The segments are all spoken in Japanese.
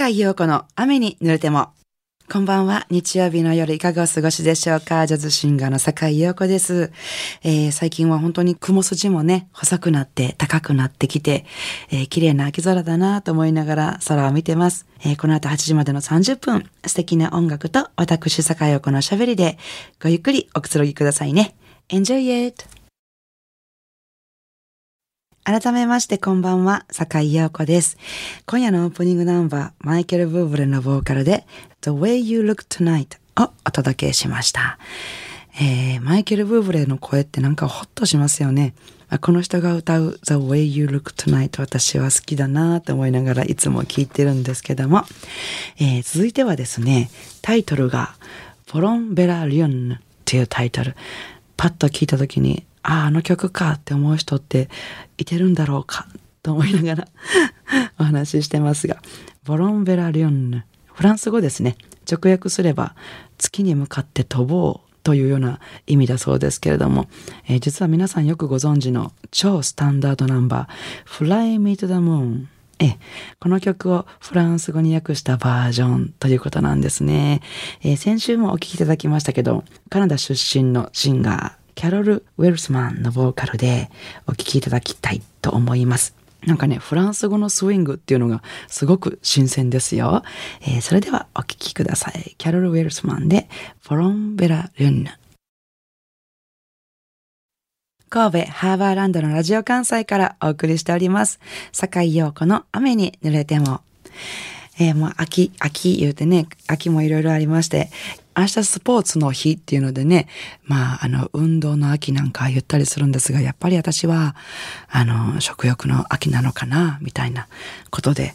坂井陽子の雨に濡れても。こんばんは。日曜日の夜いかがお過ごしでしょうか？ジャズシンガーの坂井陽子です、えー、最近は本当に雲筋もね、細くなって高くなってきて、えー、綺麗な秋空だなと思いながら空を見てます。えー、この後8時までの30分、素敵な音楽と私坂井陽子の喋りでごゆっくりおくつろぎくださいね。Enjoy it! 改めましてこんばんは、坂井陽子です。今夜のオープニングナンバー、マイケル・ブーブレのボーカルで The Way You Look Tonight をお届けしました。えー、マイケル・ブーブレの声ってなんかホッとしますよね。この人が歌う The Way You Look Tonight 私は好きだなと思いながらいつも聴いてるんですけども、えー、続いてはですね、タイトルがポロンベラリュンっていうタイトル。パッと聞いた時にああ、あの曲かって思う人っていてるんだろうかと思いながら お話ししてますが、ボロンベラリョンヌ、フランス語ですね。直訳すれば、月に向かって飛ぼうというような意味だそうですけれども、えー、実は皆さんよくご存知の超スタンダードナンバー、Fly Me to the Moon。えこの曲をフランス語に訳したバージョンということなんですね。えー、先週もお聴きいただきましたけど、カナダ出身のシンガー、キャロル・ウェルスマンのボーカルでお聴きいただきたいと思います。なんかね、フランス語のスイングっていうのがすごく新鮮ですよ。えー、それではお聴きください。キャロル・ウェルスマンで、フォロン・ベラ・ルンヌ。神戸ハーバーランドのラジオ関西からお送りしております。坂井陽子の雨に濡れても。えー、もう秋、秋言うてね、秋もいろいろありまして、明日スポーツの日っていうのでね、まあ、あの、運動の秋なんか言ったりするんですが、やっぱり私は、あの、食欲の秋なのかな、みたいなことで、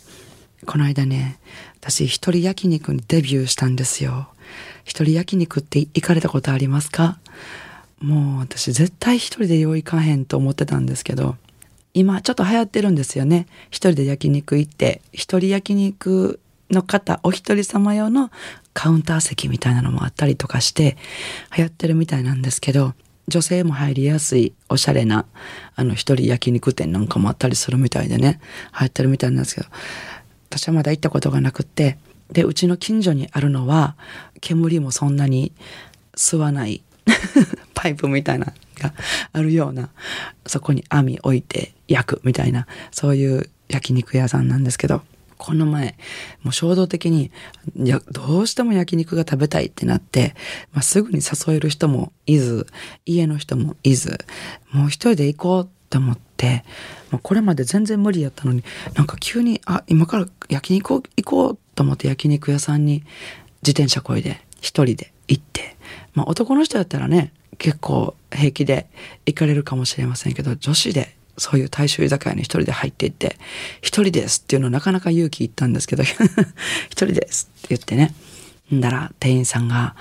この間ね、私一人焼肉にデビューしたんですよ。一人焼肉って行かれたことありますか？もう私絶対一人でよう行かへんと思ってたんですけど、今ちょっと流行ってるんですよね。一人で焼肉行って、一人焼肉の方、お一人様用のカウンター席みたいなのもあったりとかして流行ってるみたいなんですけど、女性も入りやすいおしゃれなあの一人焼肉店なんかもあったりするみたいでね、流行ってるみたいなんですけど、私はまだ行ったことがなくって、で、うちの近所にあるのは煙もそんなに吸わない パイプみたいながあるような、そこに網置いて焼くみたいな、そういう焼肉屋さんなんですけど、この前、もう衝動的に、いや、どうしても焼肉が食べたいってなって、まあ、すぐに誘える人もいず、家の人もいず、もう一人で行こうって思って、もうこれまで全然無理やったのに、なんか急に、あ、今から焼肉行こうと思って焼肉屋さんに自転車こいで一人で行って、まあ男の人だったらね、結構平気で行かれるかもしれませんけど、女子でそういう大衆居酒屋に一人で入っていって、一人ですっていうのなかなか勇気いったんですけど、一人ですって言ってね。んだら店員さんが、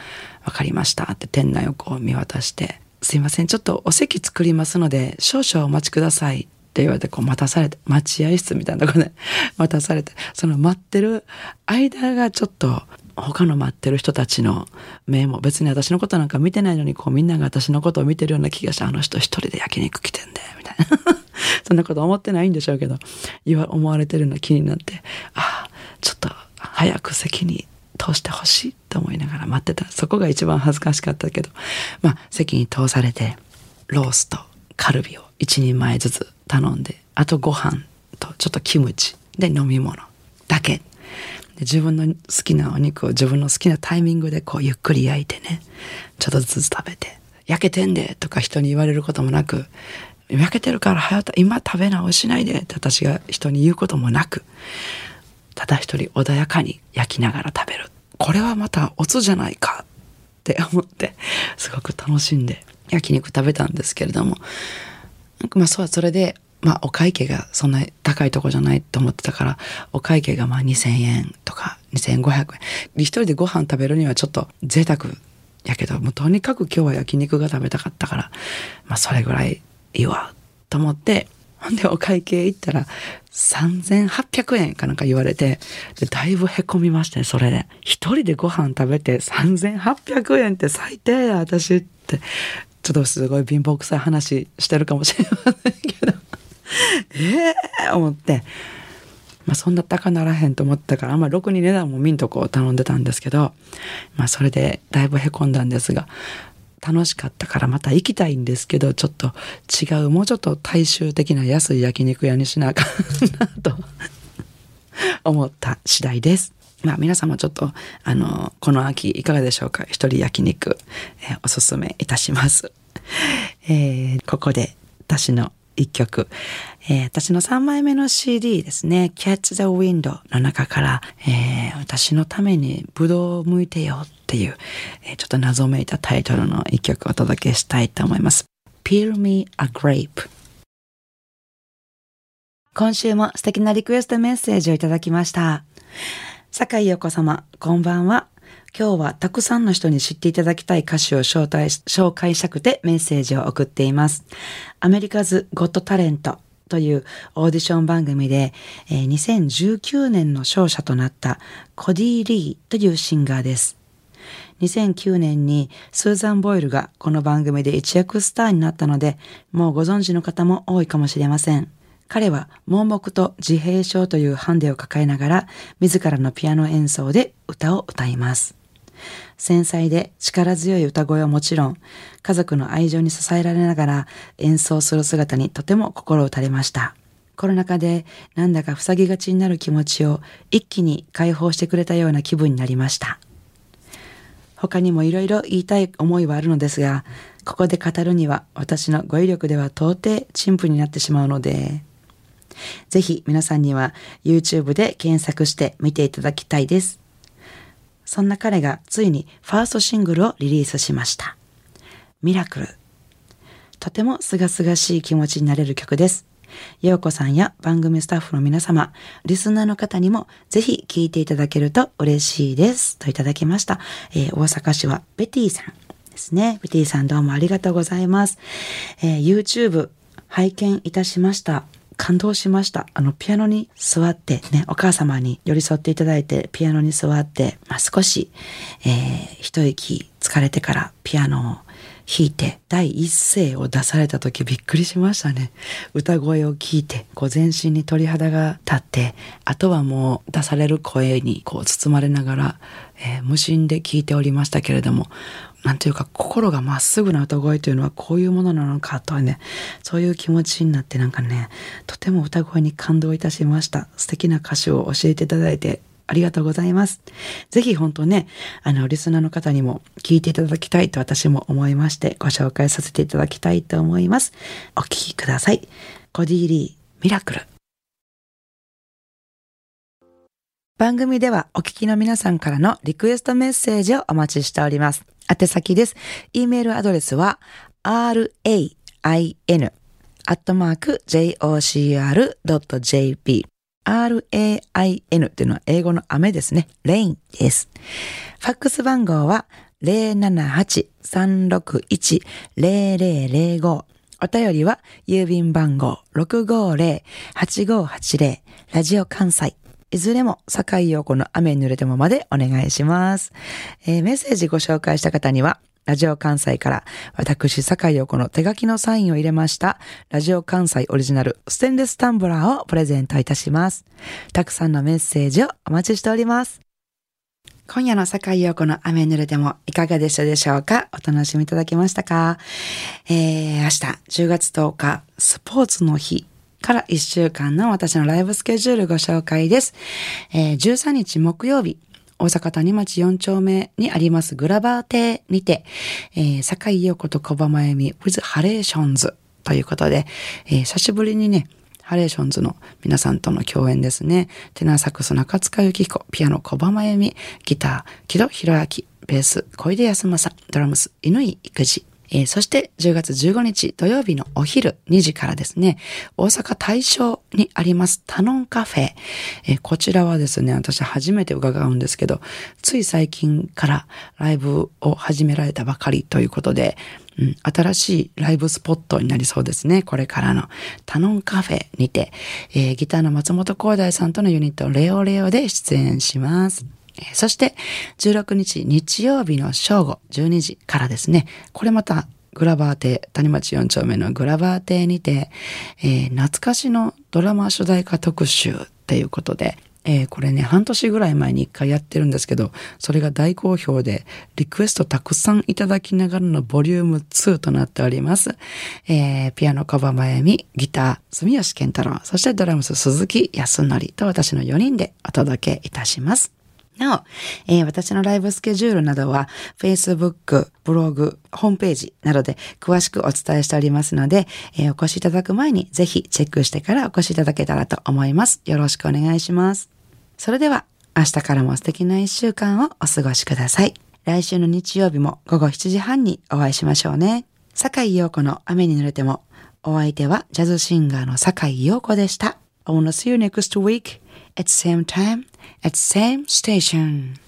わかりましたって店内をこう見渡して、すいません、ちょっとお席作りますので、少々お待ちくださいって言われてこう待たされて、待合室みたいなとこで 待たされて、その待ってる間がちょっと他の待ってる人たちの目も別に私のことなんか見てないのにこうみんなが私のことを見てるような気がしてあの人一人で焼肉来てんだよみたいなそんなこと思ってないんでしょうけど言わ思われてるの気になってああちょっと早く席に通してほしいと思いながら待ってた。そこが一番恥ずかしかったけどまあ席に通されてロースとカルビを一人前ずつ頼んであとご飯とちょっとキムチで飲み物だけ。自分の好きなお肉を自分の好きなタイミングでこうゆっくり焼いてね、ちょっとずつ食べて、焼けてんでとか人に言われることもなく、焼けてるから早今食べ直しないでって私が人に言うこともなく、ただ一人穏やかに焼きながら食べる。これはまたオツじゃないかって思って、すごく楽しんで焼肉食べたんですけれども、まあそうは、それでまあお会計がそんな高いとこじゃないと思ってたから、お会計がまあ2000円とか2500円。一人でご飯食べるにはちょっと贅沢やけど、もうとにかく今日は焼肉が食べたかったから、まあそれぐらいいいわと思って、ほんでお会計行ったら3800円かなんか言われて、だいぶ凹みましたね、それで。一人でご飯食べて3800円って最低や、私って。ちょっとすごい貧乏くさい話してるかもしれませんけど。ええー、思って。まあそんな高ならへんと思ったからあんまりろくに値段も見んとこを頼んでたんですけど、まあそれでだいぶへこんだんですが、楽しかったからまた行きたいんですけど、ちょっと違う、もうちょっと大衆的な安い焼肉屋にしなあかんなと思った次第です。まあ皆さんもちょっと、あの、この秋いかがでしょうか？一人焼肉、えー、おすすめいたします。えー、ここで私の一曲、えー、私の3枚目の CD ですね、Catch the Window の中から、えー、私のためにブドウを剥いてよっていう、えー、ちょっと謎めいたタイトルの一曲をお届けしたいと思います。Peel Me a Grape 今週も素敵なリクエストメッセージをいただきました。坂井陽子様、こんばんは。今日はたくさんの人に知っていただきたい歌手を招待、紹介したくてメッセージを送っています。アメリカズ・ゴット・タレントというオーディション番組で、えー、2019年の勝者となったコディ・リーというシンガーです。2009年にスーザン・ボイルがこの番組で一躍スターになったので、もうご存知の方も多いかもしれません。彼は盲目と自閉症というハンデを抱えながら自らのピアノ演奏で歌を歌います。繊細で力強い歌声はもちろん、家族の愛情に支えられながら演奏する姿にとても心打たれました。コロナ禍でなんだか塞ぎがちになる気持ちを一気に解放してくれたような気分になりました。他にもいろいろ言いたい思いはあるのですが、ここで語るには私の語彙力では到底陳腐になってしまうので、ぜひ皆さんには YouTube で検索して見ていただきたいです。そんな彼がついにファーストシングルをリリースしました。ミラクル。とても清々しい気持ちになれる曲です。ようこさんや番組スタッフの皆様、リスナーの方にもぜひ聴いていただけると嬉しいです。といただきました。えー、大阪市はベティさんですね。ベティさんどうもありがとうございます。えー、YouTube 拝見いたしました。感動しました。あの、ピアノに座ってね、お母様に寄り添っていただいて、ピアノに座って、まあ、少し、えー、一息疲れてからピアノを弾いて、第一声を出された時びっくりしましたね。歌声を聞いて、こう全身に鳥肌が立って、あとはもう出される声にこう包まれながら、えー、無心で聞いておりましたけれども、なんていうか心がまっすぐな歌声というのはこういうものなのかとはね、そういう気持ちになってなんかね、とても歌声に感動いたしました。素敵な歌詞を教えていただいてありがとうございます。ぜひ本当ね、あの、リスナーの方にも聞いていただきたいと私も思いましてご紹介させていただきたいと思います。お聴きください。コディリー、ミラクル。番組ではお聞きの皆さんからのリクエストメッセージをお待ちしております。宛先です。e メールアドレスは rain アットマーク jocr.jp rain っていうのは英語の雨ですね。rain です。ファックス番号は078-361-0005お便りは郵便番号650-8580ラジオ関西いずれも、坂井陽子の雨に濡れてもまでお願いします。えー、メッセージご紹介した方には、ラジオ関西から私、坂井陽子の手書きのサインを入れました、ラジオ関西オリジナルステンレスタンブラーをプレゼントいたします。たくさんのメッセージをお待ちしております。今夜の坂井陽子の雨に濡れてもいかがでしたでしょうか？お楽しみいただけましたか？えー、明日10月10日、スポーツの日から1週間の私のライブスケジュールご紹介です。えー、13日木曜日、大阪谷町4丁目にありますグラバー亭にて、えー、坂井陽子と小浜由美 with ハレーションズということで、えー、久しぶりにね、ハレーションズの皆さんとの共演ですね。テナーサックス中塚幸彦、ピアノ小浜由美、ギター木戸弘明、ベース小出康政、ドラムス犬井育児、えー、そして10月15日土曜日のお昼2時からですね、大阪大正にありますタノンカフェ。えー、こちらはですね、私初めて伺うんですけど、つい最近からライブを始められたばかりということで、うん、新しいライブスポットになりそうですね。これからのタノンカフェにて、えー、ギターの松本光大さんとのユニットレオレオで出演します。そして、16日日曜日の正午12時からですね、これまたグラバー亭、谷町4丁目のグラバー亭にて、えー、懐かしのドラマ主題歌特集っていうことで、えー、これね、半年ぐらい前に一回やってるんですけど、それが大好評で、リクエストたくさんいただきながらのボリューム2となっております。えー、ピアノカバマヤミ、ギター、住吉健太郎、そしてドラムス鈴木康則と私の4人でお届けいたします。なお、えー、私のライブスケジュールなどは Facebook、ブログ、ホームページなどで詳しくお伝えしておりますので、えー、お越しいただく前にぜひチェックしてからお越しいただけたらと思います。よろしくお願いします。それでは、明日からも素敵な一週間をお過ごしください。来週の日曜日も午後7時半にお会いしましょうね。坂井陽子の雨に濡れても、お相手はジャズシンガーの坂井陽子でした。I wanna see you next week at same time at same station.